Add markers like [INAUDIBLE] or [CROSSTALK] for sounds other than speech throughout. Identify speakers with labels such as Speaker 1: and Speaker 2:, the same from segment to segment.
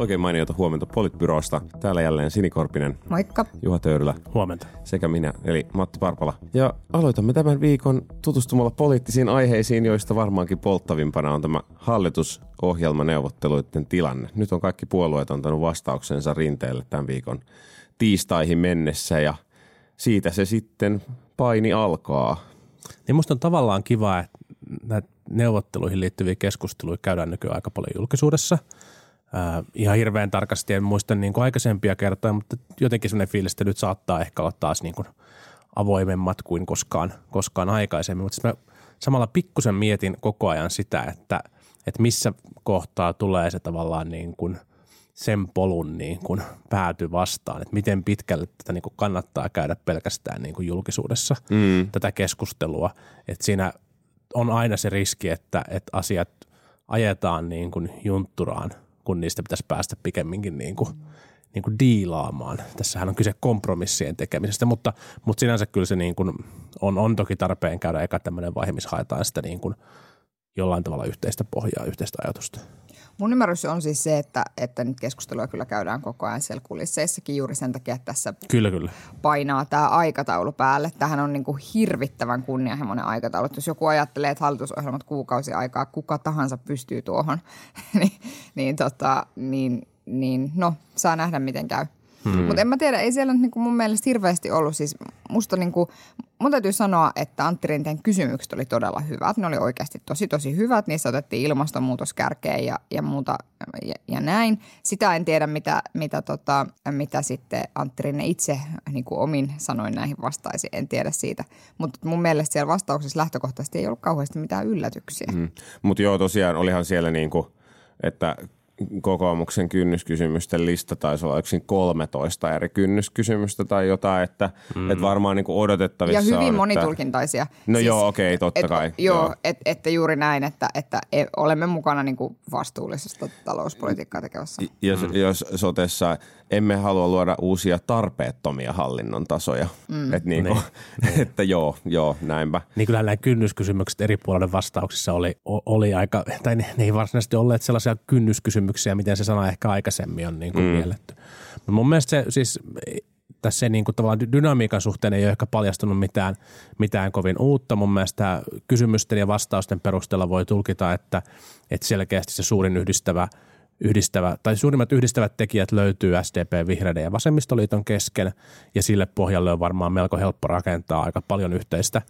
Speaker 1: Oikein mainiota huomenta Politbyrosta. Täällä jälleen Sinikorpinen,
Speaker 2: Moikka.
Speaker 1: Juha Töyrylä
Speaker 3: Huomenta.
Speaker 1: sekä minä, eli Matti Parpala. Ja aloitamme tämän viikon tutustumalla poliittisiin aiheisiin, joista varmaankin polttavimpana on tämä hallitusohjelmaneuvotteluiden tilanne. Nyt on kaikki puolueet antanut vastauksensa rinteelle tämän viikon tiistaihin mennessä ja siitä se sitten paini alkaa.
Speaker 3: Niin musta on tavallaan kiva, että näitä neuvotteluihin liittyviä keskusteluja käydään nykyään aika paljon julkisuudessa. Äh, ihan hirveän tarkasti en muista niin kuin aikaisempia kertoja, mutta jotenkin sellainen fiilis, että nyt saattaa ehkä olla taas niin kuin avoimemmat kuin koskaan, koskaan aikaisemmin. Mutta mä samalla pikkusen mietin koko ajan sitä, että, että missä kohtaa tulee se tavallaan niin kuin sen polun niin kuin pääty vastaan, että miten pitkälle tätä niin kuin kannattaa käydä pelkästään niin kuin julkisuudessa mm. tätä keskustelua. Että siinä on aina se riski, että, että asiat ajetaan niin kuin juntturaan, kun niistä pitäisi päästä pikemminkin niin kuin, niin kuin diilaamaan. Tässähän on kyse kompromissien tekemisestä, mutta, mutta sinänsä kyllä se niin kuin on, on toki tarpeen käydä eka tämmöinen vaihe, missä haetaan sitä niin kuin jollain tavalla yhteistä pohjaa, yhteistä ajatusta.
Speaker 2: Mun ymmärrys on siis se, että, että nyt keskustelua kyllä käydään koko ajan siellä kulisseissakin juuri sen takia, että tässä
Speaker 3: Kyllä, kyllä.
Speaker 2: painaa tämä aikataulu päälle. Tähän on niin kuin hirvittävän kunnianhimoinen aikataulu. Jos joku ajattelee, että hallitusohjelmat kuukausi aikaa, kuka tahansa pystyy tuohon, [LAUGHS] niin, niin, tota, niin, niin no, saa nähdä miten käy. Hmm. Mutta en mä tiedä, ei siellä nyt niinku mun mielestä hirveästi ollut. Siis musta niinku, mun täytyy sanoa, että Antti Rinteen kysymykset oli todella hyvät. Ne oli oikeasti tosi tosi hyvät. Niissä otettiin ilmastonmuutos kärkeen ja, ja muuta ja, ja näin. Sitä en tiedä, mitä, mitä, tota, mitä sitten Antti Rinne itse niin kuin omin sanoin näihin vastaisi. En tiedä siitä. Mutta mun mielestä siellä vastauksessa lähtökohtaisesti ei ollut kauheasti mitään yllätyksiä. Hmm.
Speaker 1: Mm. Mutta joo, tosiaan olihan siellä niinku, että kokoomuksen kynnyskysymysten lista taisi olla yksin 13 eri kynnyskysymystä tai jotain, että mm. et varmaan niinku odotettavissa
Speaker 2: Ja hyvin
Speaker 1: on,
Speaker 2: monitulkintaisia.
Speaker 1: No joo, okei, totta
Speaker 2: et,
Speaker 1: kai,
Speaker 2: Joo,
Speaker 1: joo.
Speaker 2: Et, että juuri näin, että, että e- olemme mukana niin kuin vastuullisesta talouspolitiikkaa tekevässä.
Speaker 1: Että jos, mm. jos sotessa emme halua luoda uusia tarpeettomia hallinnon tasoja. Mm. Et niinku, niin. [LAUGHS] että joo, joo, näinpä.
Speaker 3: Niin kyllä nämä kynnyskysymykset eri puoliden vastauksissa oli, oli aika, tai ne, ne ei varsinaisesti olleet sellaisia kynnyskysymyksiä, miten se sana ehkä aikaisemmin on niin kuin mm. mielletty. Mutta mun mielestä se siis tässä niin kuin tavallaan dy- dynamiikan suhteen ei ole ehkä paljastunut mitään, mitään kovin uutta. Mun mielestä kysymysten ja vastausten perusteella voi tulkita, että, että selkeästi se suurin yhdistävä yhdistävä, tai suurimmat yhdistävät tekijät löytyy SDP, Vihreiden ja Vasemmistoliiton kesken, ja sille pohjalle on varmaan melko helppo rakentaa aika paljon yhteistä,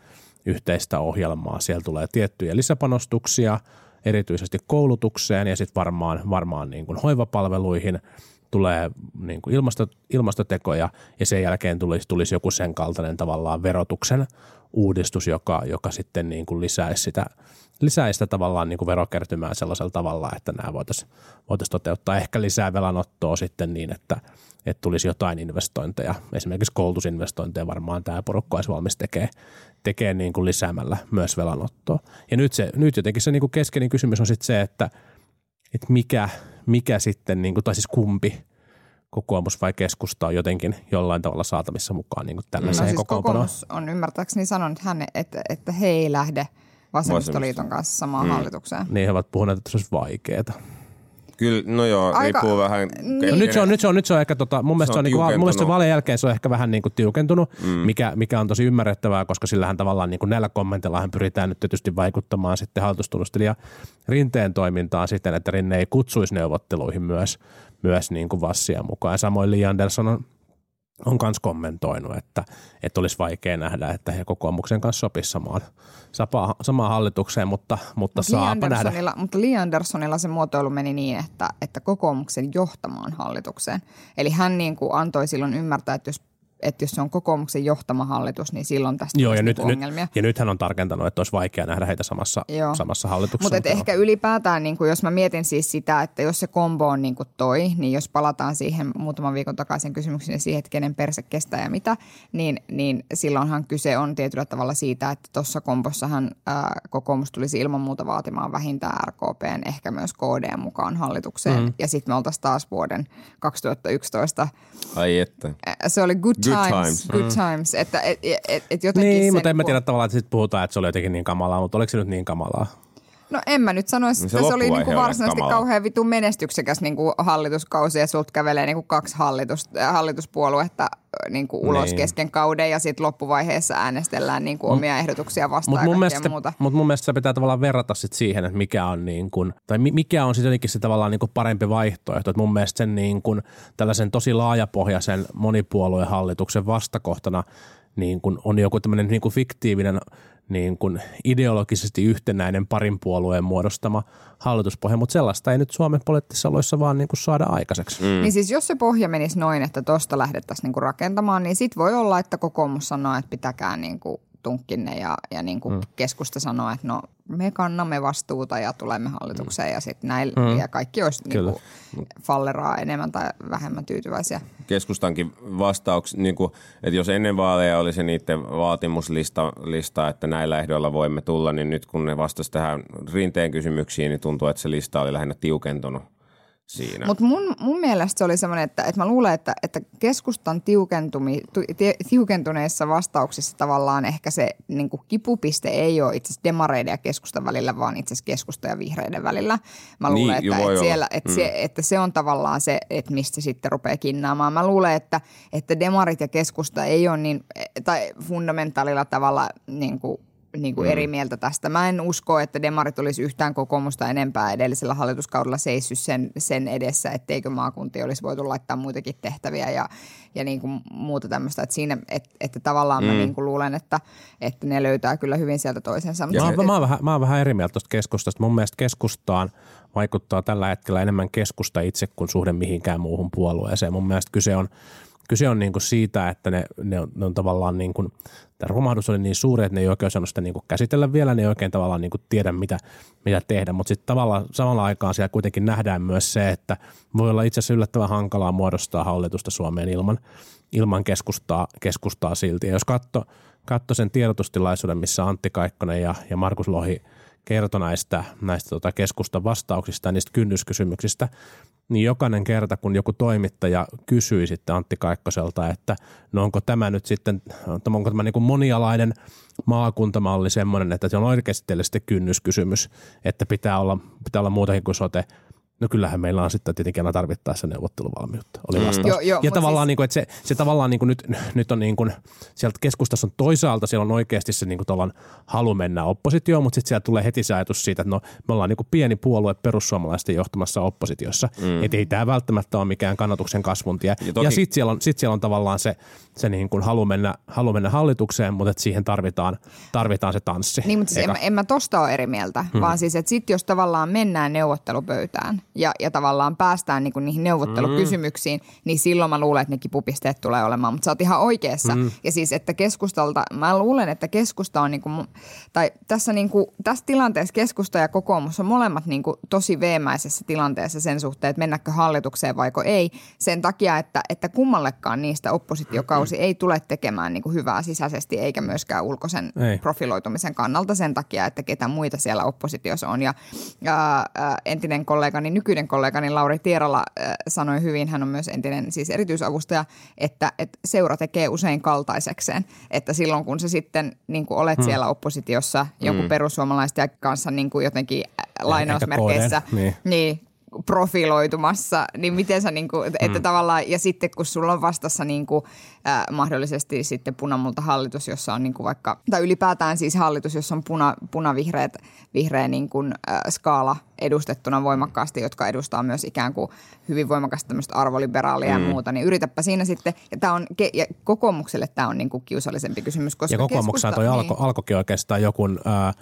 Speaker 3: yhteistä ohjelmaa. Siellä tulee tiettyjä lisäpanostuksia, erityisesti koulutukseen ja sitten varmaan, varmaan niin kuin hoivapalveluihin tulee niin kuin ilmasto, ilmastotekoja ja sen jälkeen tulisi, tulisi joku sen kaltainen tavallaan verotuksen uudistus, joka, joka sitten niin kuin lisäisi sitä, lisäisi sitä tavallaan niin kuin verokertymää sellaisella tavalla, että nämä voitaisiin voitais toteuttaa ehkä lisää velanottoa sitten niin, että, että tulisi jotain investointeja. Esimerkiksi koulutusinvestointeja varmaan tämä porukka olisi valmis tekee, tekee niin kuin lisäämällä myös velanottoa. Ja nyt, se, nyt jotenkin se niin kuin keskeinen kysymys on sitten se, että, että mikä, mikä sitten, niin kuin, tai siis kumpi kokoomus vai keskusta on jotenkin jollain tavalla saatavissa mukaan niin kuin tällaiseen
Speaker 2: No siis kokoomus on ymmärtääkseni sanonut hän, että, että he ei lähde vasemmistoliiton kanssa samaan mm. hallitukseen.
Speaker 3: Niin he ovat puhuneet, että se olisi vaikeaa.
Speaker 1: Kyllä, no joo,
Speaker 2: Aika-
Speaker 1: riippuu vähän.
Speaker 2: niin.
Speaker 3: No nyt se on, nyt se on, nyt se on ehkä, tota, mun mielestä
Speaker 1: Se
Speaker 3: se
Speaker 1: on
Speaker 3: on, niinku, mun mielestä vaalien jälkeen se on ehkä vähän niinku tiukentunut, mm. mikä, mikä on tosi ymmärrettävää, koska sillähän tavallaan niinku näillä kommenteillaan pyritään nyt tietysti vaikuttamaan sitten hallitustunnustelija Rinteen toimintaan siten, että Rinne ei kutsuisi neuvotteluihin myös, myös niinku Vassia mukaan. Ja samoin Li Andersson on on myös kommentoinut, että, että olisi vaikea nähdä, että he kokoomuksen kanssa sopisi samaan, samaan hallitukseen, mutta, mutta
Speaker 2: Mut
Speaker 3: saapa nähdä.
Speaker 2: Mutta Li Anderssonilla se muotoilu meni niin, että, että kokoomuksen johtamaan hallitukseen. Eli hän niin kuin antoi silloin ymmärtää, että jos että jos se on kokoomuksen johtama hallitus, niin silloin tästä
Speaker 3: Joo, ja, nyt,
Speaker 2: niinku
Speaker 3: nyt,
Speaker 2: ongelmia.
Speaker 3: ja nyt hän on tarkentanut, että olisi vaikea nähdä heitä samassa,
Speaker 2: Joo.
Speaker 3: samassa hallituksessa.
Speaker 2: Mutta ehkä ylipäätään, niin jos mä mietin siis sitä, että jos se kombo on niin toi, niin jos palataan siihen muutaman viikon takaisin kysymyksiin ja siihen, että kenen perse kestää ja mitä, niin, niin silloinhan kyse on tietyllä tavalla siitä, että tuossa kombossahan ää, kokoomus tulisi ilman muuta vaatimaan vähintään RKPn, ehkä myös KD mukaan hallitukseen. Mm. Ja sitten me oltaisiin taas vuoden 2011
Speaker 1: Ai että.
Speaker 2: Se oli good,
Speaker 1: Good
Speaker 2: times,
Speaker 1: times.
Speaker 2: good times, että et, et, et jotenkin
Speaker 3: Niin,
Speaker 2: se
Speaker 3: mutta en mä tiedä tavallaan, että sitten puhutaan, että se oli jotenkin niin kamalaa, mutta oliko se nyt niin kamalaa?
Speaker 2: No en mä nyt sanoisi,
Speaker 1: No
Speaker 2: että
Speaker 1: se
Speaker 2: se, oli niinku varsinaisesti
Speaker 1: kamalaa.
Speaker 2: kauhean vitun menestyksekäs niinku hallituskausi ja sulta kävelee niinku kaksi hallitus, äh, hallituspuoluetta äh, niinku ulos
Speaker 3: Niin.
Speaker 2: kesken kauden ja sitten loppuvaiheessa äänestellään niinku omia ehdotuksia vastaan
Speaker 3: Mutta
Speaker 2: ja
Speaker 3: mun, mielestä,
Speaker 2: muuta.
Speaker 3: mut mun mielestä se pitää tavallaan verrata sit siihen, että mikä on, niin kun, tai mi- mikä on sitten jotenkin se tavallaan niin kun parempi vaihtoehto. Et mun mielestä sen niin kun, tällaisen tosi laajapohjaisen monipuolueen hallituksen vastakohtana niin kun on joku tämmöinen niin fiktiivinen niin kun ideologisesti yhtenäinen parin puolueen muodostama hallituspohja, mutta sellaista ei nyt Suomen poliittisissa oloissa vaan niin kun saada aikaiseksi. Mm.
Speaker 2: Niin siis jos se pohja menisi noin, että tosta lähdettäisiin niinku rakentamaan, niin sit voi olla, että kokoomus sanoo, että pitäkää niinku tunkkinne ja, ja niinku mm. keskusta sanoo, että no me kannamme vastuuta ja tulemme hallitukseen ja sitten näin mm. ja kaikki olisi niinku falleraa enemmän tai vähemmän tyytyväisiä.
Speaker 1: keskustankin vastaukset, niin kuin, että jos ennen vaaleja oli se niiden vaatimuslista, lista, että näillä ehdoilla voimme tulla, niin nyt kun ne vastasi tähän rinteen kysymyksiin, niin tuntuu, että se lista oli lähinnä tiukentunut siinä.
Speaker 2: Mutta mun, mun mielestä se oli semmoinen, että, että mä luulen, että, että keskustan tiukentumi, tu, ti, tiukentuneissa vastauksissa tavallaan ehkä se niin kipupiste ei ole itse asiassa demareiden ja keskustan välillä, vaan itse asiassa keskusta ja vihreiden välillä. Mä
Speaker 1: Niin,
Speaker 2: luulen,
Speaker 1: jo
Speaker 2: että, että, siellä, että,
Speaker 1: Mm.
Speaker 2: se, että se on tavallaan se, että mistä sitten rupeaa kinnaamaan. Mä luulen, että, että demarit ja keskusta ei ole niin, tai fundamentaalilla tavalla niin kuin niin kuin mm. eri mieltä tästä. Mä en usko, että demarit olisi yhtään kokoomusta enempää edellisellä hallituskaudella seissyt sen, sen edessä, etteikö maakuntia olisi voitu laittaa muitakin tehtäviä ja, ja niin kuin muuta tämmöistä. Että, siinä, että, että tavallaan mm. mä niin kuin luulen, että, että ne löytää kyllä hyvin sieltä toisensa.
Speaker 3: Mä,
Speaker 2: Mutta
Speaker 3: oon- mä, oon vähän, mä oon vähän eri mieltä tuosta keskustasta. Mun mielestä keskustaan vaikuttaa tällä hetkellä enemmän keskusta itse kuin suhde mihinkään muuhun puolueeseen. Mun mielestä kyse on, kyse on niin kuin siitä, että ne, ne, on, ne on tavallaan niin kuin, tämä romahdus oli niin suuri, että ne ei oikein osannut sitä niin kuin käsitellä vielä, ne ei oikein tavallaan niin kuin tiedä, mitä, mitä tehdä. Mutta sitten tavallaan samalla aikaan siellä kuitenkin nähdään myös se, että voi olla itse asiassa yllättävän hankalaa muodostaa hallitusta Suomeen ilman, ilman keskustaa, keskustaa silti. Ja jos katso, katso sen tiedotustilaisuuden, missä Antti Kaikkonen ja, ja Markus Lohi kertoi näistä, näistä tota keskustan vastauksista ja niistä kynnyskysymyksistä, niin jokainen kerta, kun joku toimittaja kysyi sitten Antti Kaikkoselta, että no onko tämä nyt sitten, onko tämä niin kuin monialainen maakuntamalli semmoinen, että se on oikeasti teille sitten kynnyskysymys, että pitää olla, pitää olla muutakin kuin sote, No kyllähän meillä on sitten tietenkin aina tarvittaessa neuvotteluvalmiutta, oli vastaus.
Speaker 2: Joo, joo,
Speaker 3: ja
Speaker 2: mut
Speaker 3: tavallaan
Speaker 2: siis-
Speaker 3: niin kuin, että se, se tavallaan niin kuin nyt, nyt on niin kuin, sieltä keskustassa on toisaalta, siellä on oikeasti se niin kuin halu mennä oppositioon, mutta sitten siellä tulee heti se ajatus siitä, että no me ollaan niin kuin pieni puolue perussuomalaisten johtamassa oppositiossa, mm. että ei tämä välttämättä ole mikään kannatuksen kasvun tie.
Speaker 1: Ja
Speaker 3: Ja,
Speaker 1: toki-
Speaker 3: ja sitten siellä, on, sit siellä on tavallaan se, se niin kuin halu, mennä, halu mennä hallitukseen, mutta että siihen tarvitaan, tarvitaan se tanssi.
Speaker 2: Niin, mutta siis en, en mä tosta ole eri mieltä, hmm. vaan siis, että sit jos tavallaan mennään neuvottelupöytään ja, ja tavallaan päästään niinku niihin neuvottelukysymyksiin, hmm. niin silloin mä luulen, että ne kipupisteet tulee olemaan. Mutta sä oot ihan oikeassa. Hmm. Ja siis, että keskustalta, mä luulen, että keskusta on niinku, mu- tai tässä, niinku, tässä tilanteessa keskusta ja kokoomus on molemmat niinku tosi veemäisessä tilanteessa sen suhteen, että mennäkö hallitukseen vaiko ei. Sen takia, että, että kummallekaan niistä oppositiokausi ei tule tekemään niinku hyvää sisäisesti eikä myöskään ulkoisen
Speaker 3: Ei.
Speaker 2: profiloitumisen kannalta sen takia, että ketä muita siellä oppositiossa on. Ja, ja ää, entinen kollegani, nykyinen kollegani Lauri Tierala sanoi hyvin, hän on myös entinen siis erityisavustaja, että, että seura tekee usein kaltaisekseen. Että silloin kun sä sitten niin kuin olet hmm. siellä oppositiossa jonkun hmm. perussuomalaisten kanssa niin kuin jotenkin lainausmerkeissä,
Speaker 3: niin.
Speaker 2: niin profiloitumassa, niin miten sä niinku, että mm. tavallaan, ja sitten kun sulla on vastassa niinku, äh, mahdollisesti sitten punamulta hallitus, jossa on niinku vaikka, tai ylipäätään siis hallitus, jossa on puna, punavihreät, vihreä niinku, äh, skaala edustettuna voimakkaasti, jotka edustaa myös ikään kuin hyvin voimakasta tämmöistä arvoliberaalia mm. ja muuta, niin yritäpä siinä sitten, ja, tämä on, ja kokoomukselle tämä on niin kuin kiusallisempi kysymys. Koska
Speaker 3: ja kokoomuksessa toi alko, niin. alkoikin oikeastaan joku äh,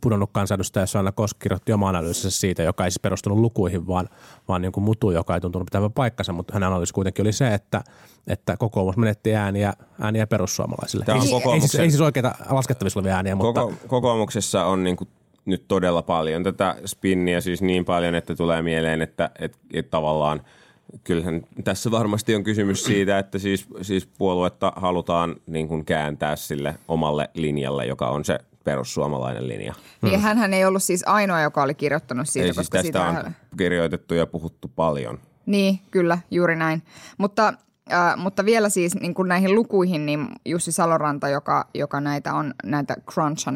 Speaker 3: pudonnut kansanedustaja Sanna Koski kirjoitti oma analyysissä siitä, joka ei siis perustunut lukuihin, vaan, vaan niin kuin mutu, joka ei tuntunut pitävän paikkansa, mutta hänen analyysi kuitenkin oli se, että, että kokoomus menetti ääniä, ääniä perussuomalaisille.
Speaker 1: Tämä on
Speaker 3: ei, ei, siis, ei siis oikeita laskettavissa olevia ääniä, mutta...
Speaker 1: Koko, kokoomuksessa on niin kuin nyt todella paljon tätä spinniä, siis niin paljon, että tulee mieleen, että, että, että tavallaan kyllähän tässä varmasti on kysymys siitä, että siis, siis puoluetta halutaan niin kuin kääntää sille omalle linjalle, joka on se perussuomalainen linja.
Speaker 2: Niin, hmm. hän ei ollut siis ainoa, joka oli kirjoittanut siitä.
Speaker 1: Ei, siis koska tästä siitä... on kirjoitettu ja puhuttu paljon.
Speaker 2: Niin, kyllä, juuri näin. Mutta Äh, mutta vielä siis niin kuin näihin lukuihin, niin Jussi Saloranta, joka, joka näitä on näitä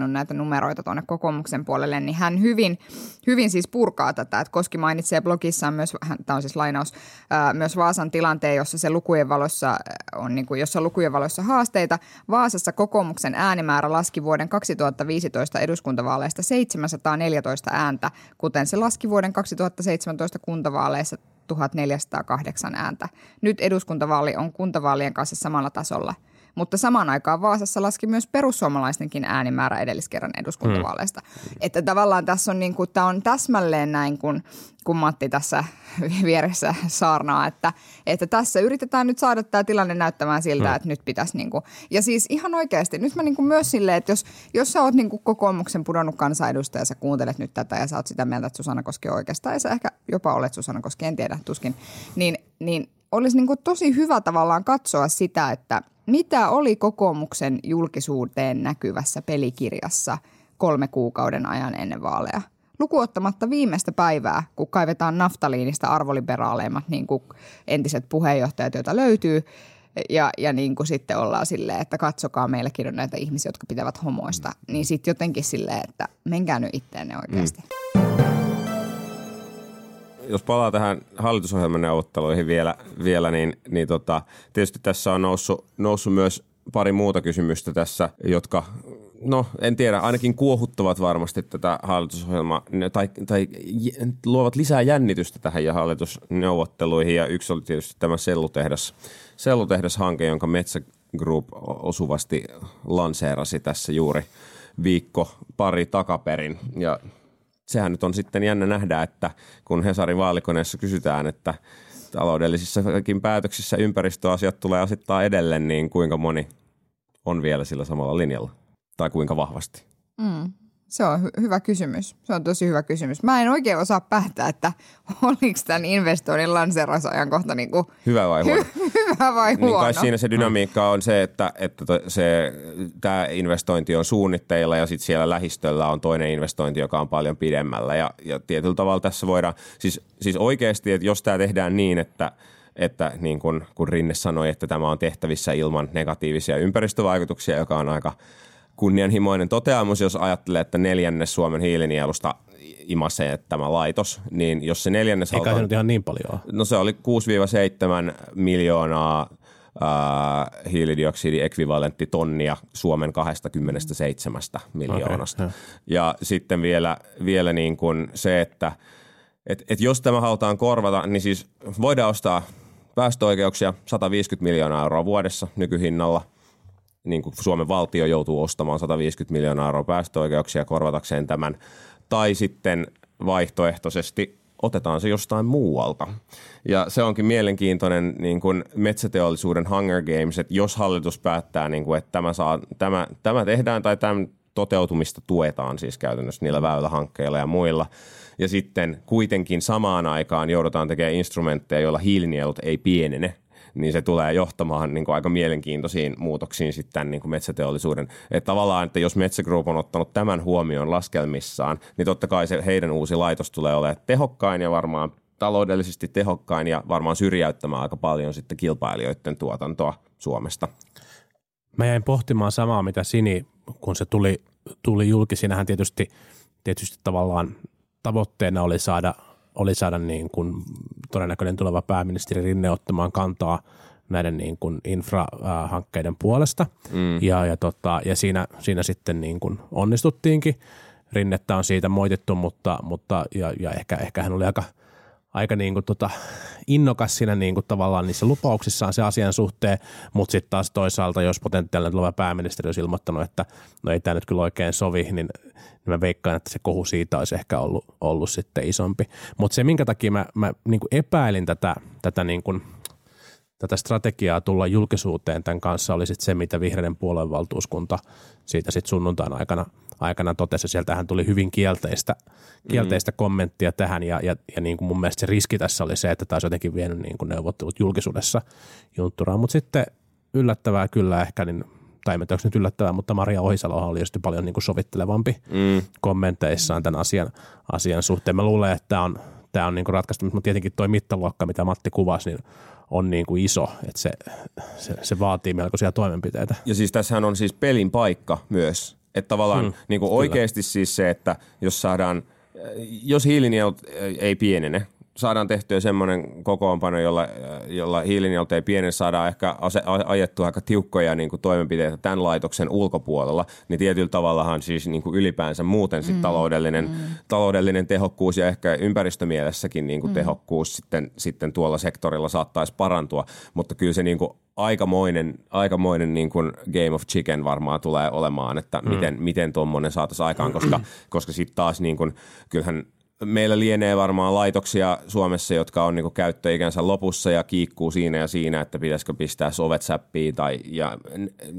Speaker 2: on näitä numeroita tuonne kokoomuksen puolelle, niin hän hyvin, hyvin siis purkaa tätä. Että Koski mainitsee blogissaan myös, tämä on siis lainaus, äh, myös Vaasan tilanteen, jossa se lukujen valossa on, niin kuin, jossa lukujen valossa haasteita. Vaasassa kokoomuksen äänimäärä laski vuoden 2015 eduskuntavaaleista 714 ääntä, kuten se laski vuoden 2017 kuntavaaleissa 1408 ääntä. Nyt eduskuntavaali on kuntavaalien kanssa samalla tasolla. Mutta samaan aikaan Vaasassa laski myös perussuomalaistenkin äänimäärä edelliskerran eduskuntavaaleista. Hmm. Että tavallaan tässä on, niin kuin, tämä on täsmälleen näin, kun, kun Matti tässä [LAUGHS] vieressä saarnaa, että, että tässä yritetään nyt saada tämä tilanne näyttämään siltä, hmm. että nyt pitäisi niin kuin, ja siis ihan oikeasti, nyt mä niin kuin myös silleen, että jos, jos sä oot niin kuin kokoomuksen pudonnut kansanedustaja ja sä kuuntelet nyt tätä ja sä oot sitä mieltä, että Susanna Koski oikeastaan, ja sä ehkä jopa olet Susanna Koski, en tiedä, tuskin, niin, niin olisi niin kuin tosi hyvä tavallaan katsoa sitä, että mitä oli kokoomuksen julkisuuteen näkyvässä pelikirjassa kolme kuukauden ajan ennen vaaleja? Lukuottamatta viimeistä päivää, kun kaivetaan naftaliinista arvoliberaaleimmat niin kuin entiset puheenjohtajat, joita löytyy, ja, ja niin kuin sitten ollaan silleen, että katsokaa, meilläkin on näitä ihmisiä, jotka pitävät homoista, niin sitten jotenkin silleen, että menkää nyt itteenne oikeasti. Mm
Speaker 1: jos palaa tähän hallitusohjelman neuvotteluihin vielä, vielä niin, niin tota, tietysti tässä on noussut, noussut myös pari muuta kysymystä tässä, jotka no en tiedä, ainakin kuohuttavat varmasti tätä hallitusohjelmaa tai, tai luovat lisää jännitystä tähän ja hallitusneuvotteluihin. Ja yksi oli tietysti tämä sellutehdas, sellutehdashanke, jonka Metsä Group osuvasti lanseerasi tässä juuri viikko pari takaperin. Ja sehän nyt on sitten jännä nähdä, että kun Hesarin vaalikoneessa kysytään, että taloudellisissakin päätöksissä ympäristöasiat tulee asettaa edelleen, niin kuinka moni on vielä sillä samalla linjalla? Tai kuinka vahvasti?
Speaker 2: Mm. Se on hy- hyvä kysymys. Se on tosi hyvä kysymys. Mä en oikein osaa päättää, että [LAUGHS] oliko tämän investoinnin lanseerausajankohta niin kuin
Speaker 1: hyvä vai huono.
Speaker 2: Hy- [LAUGHS] hyvä vai huono. Niin
Speaker 1: kai siinä se dynamiikka on se, että, että se, tämä investointi on suunnitteilla ja sitten siellä lähistöllä on toinen investointi, joka on paljon pidemmällä. Ja, ja tietyllä tavalla tässä voidaan, siis, siis oikeasti, että jos tämä tehdään niin, että että niin kun, kun Rinne sanoi, että tämä on tehtävissä ilman negatiivisia ympäristövaikutuksia, joka on aika kunnianhimoinen toteamus, jos ajattelee, että neljännes Suomen hiilinielusta imasee tämä laitos, niin jos se neljännes...
Speaker 3: Eikä se nyt ihan niin paljon
Speaker 1: No se oli 6-7 miljoonaa äh, hiilidioksidiekvivalenttitonnia Suomen 27 miljoonasta. Okay, ja sitten vielä, vielä niin kuin se, että et, et jos tämä halutaan korvata, niin siis voidaan ostaa päästöoikeuksia 150 miljoonaa euroa vuodessa nykyhinnalla – niin kuin Suomen valtio joutuu ostamaan 150 miljoonaa euroa päästöoikeuksia korvatakseen tämän, tai sitten vaihtoehtoisesti otetaan se jostain muualta. Ja se onkin mielenkiintoinen niin kuin metsäteollisuuden Hunger Games, että jos hallitus päättää, niin kuin, että tämä, saa, tämä, tämä tehdään tai tämän toteutumista tuetaan siis käytännössä niillä väylähankkeilla ja muilla. Ja sitten kuitenkin samaan aikaan joudutaan tekemään instrumentteja, joilla hiilinielut ei pienene – niin se tulee johtamaan niin kuin aika mielenkiintoisiin muutoksiin sitten niin kuin metsäteollisuuden. Että tavallaan, että jos Metsä Group on ottanut tämän huomioon laskelmissaan, niin totta kai se heidän uusi laitos tulee olemaan tehokkain ja varmaan taloudellisesti tehokkain ja varmaan syrjäyttämään aika paljon sitten kilpailijoiden tuotantoa Suomesta.
Speaker 3: Mä jäin pohtimaan samaa, mitä Sini, kun se tuli, tuli julki. Siinähän tietysti, tietysti tavallaan tavoitteena oli saada oli saada niin kuin todennäköinen tuleva pääministeri Rinne ottamaan kantaa näiden niin kuin infrahankkeiden puolesta. Mm. Ja, ja, tota, ja siinä, siinä sitten niin kuin onnistuttiinkin. Rinnettä on siitä moitettu, mutta, mutta ja, ja ehkä, ehkä hän oli aika, aika niin kuin tota, innokas siinä niin kuin tavallaan niissä lupauksissaan se asian suhteen, mutta sitten taas toisaalta, jos potentiaalinen tuleva pääministeri olisi ilmoittanut, että no ei tämä nyt kyllä oikein sovi, niin, niin mä veikkaan, että se kohu siitä olisi ehkä ollut, ollut sitten isompi. Mutta se, minkä takia mä, mä niin kuin epäilin tätä, tätä niin kuin tätä strategiaa tulla julkisuuteen tämän kanssa oli sit se, mitä vihreiden puoluevaltuuskunta siitä sit sunnuntain aikana, aikana totesi. Sieltähän tuli hyvin kielteistä, kielteistä mm. kommenttia tähän ja, ja, ja niin kuin mun mielestä se riski tässä oli se, että taisi jotenkin vienyt niin kuin neuvottelut julkisuudessa juntturaan. Mutta sitten yllättävää kyllä ehkä, niin, tai en tiedä, nyt yllättävää, mutta Maria Ohisalo oli just paljon niin kuin sovittelevampi mm. kommenteissaan tämän asian, asian suhteen. Mä luulen, että tämä on, tämä on niin kuin ratkaistu, mutta tietenkin tuo mittaluokka, mitä Matti kuvasi, niin on niin kuin iso, että se, se, se vaatii melkoisia toimenpiteitä.
Speaker 1: Ja siis tässähän on siis pelin paikka myös, että tavallaan hmm, niin kuin oikeasti siis se, että jos saadaan, jos hiilinielut ei pienene, saadaan tehtyä semmoinen kokoonpano, jolla, jolla hiilinielut ei pienen saadaan ehkä ase, ajettua aika tiukkoja niin kuin toimenpiteitä tämän laitoksen ulkopuolella, niin tietyllä tavallahan siis niin kuin ylipäänsä muuten sit mm. taloudellinen, mm. taloudellinen tehokkuus ja ehkä ympäristömielessäkin niin kuin mm. tehokkuus sitten, sitten tuolla sektorilla saattaisi parantua, mutta kyllä se niin kuin aikamoinen, aikamoinen niin kuin Game of Chicken varmaan tulee olemaan, että mm. miten, miten tuommoinen saataisiin aikaan, koska, koska sitten taas niin kuin, kyllähän meillä lienee varmaan laitoksia Suomessa, jotka on niin käyttöikänsä lopussa ja kiikkuu siinä ja siinä, että pitäisikö pistää sovet säppiin tai ja,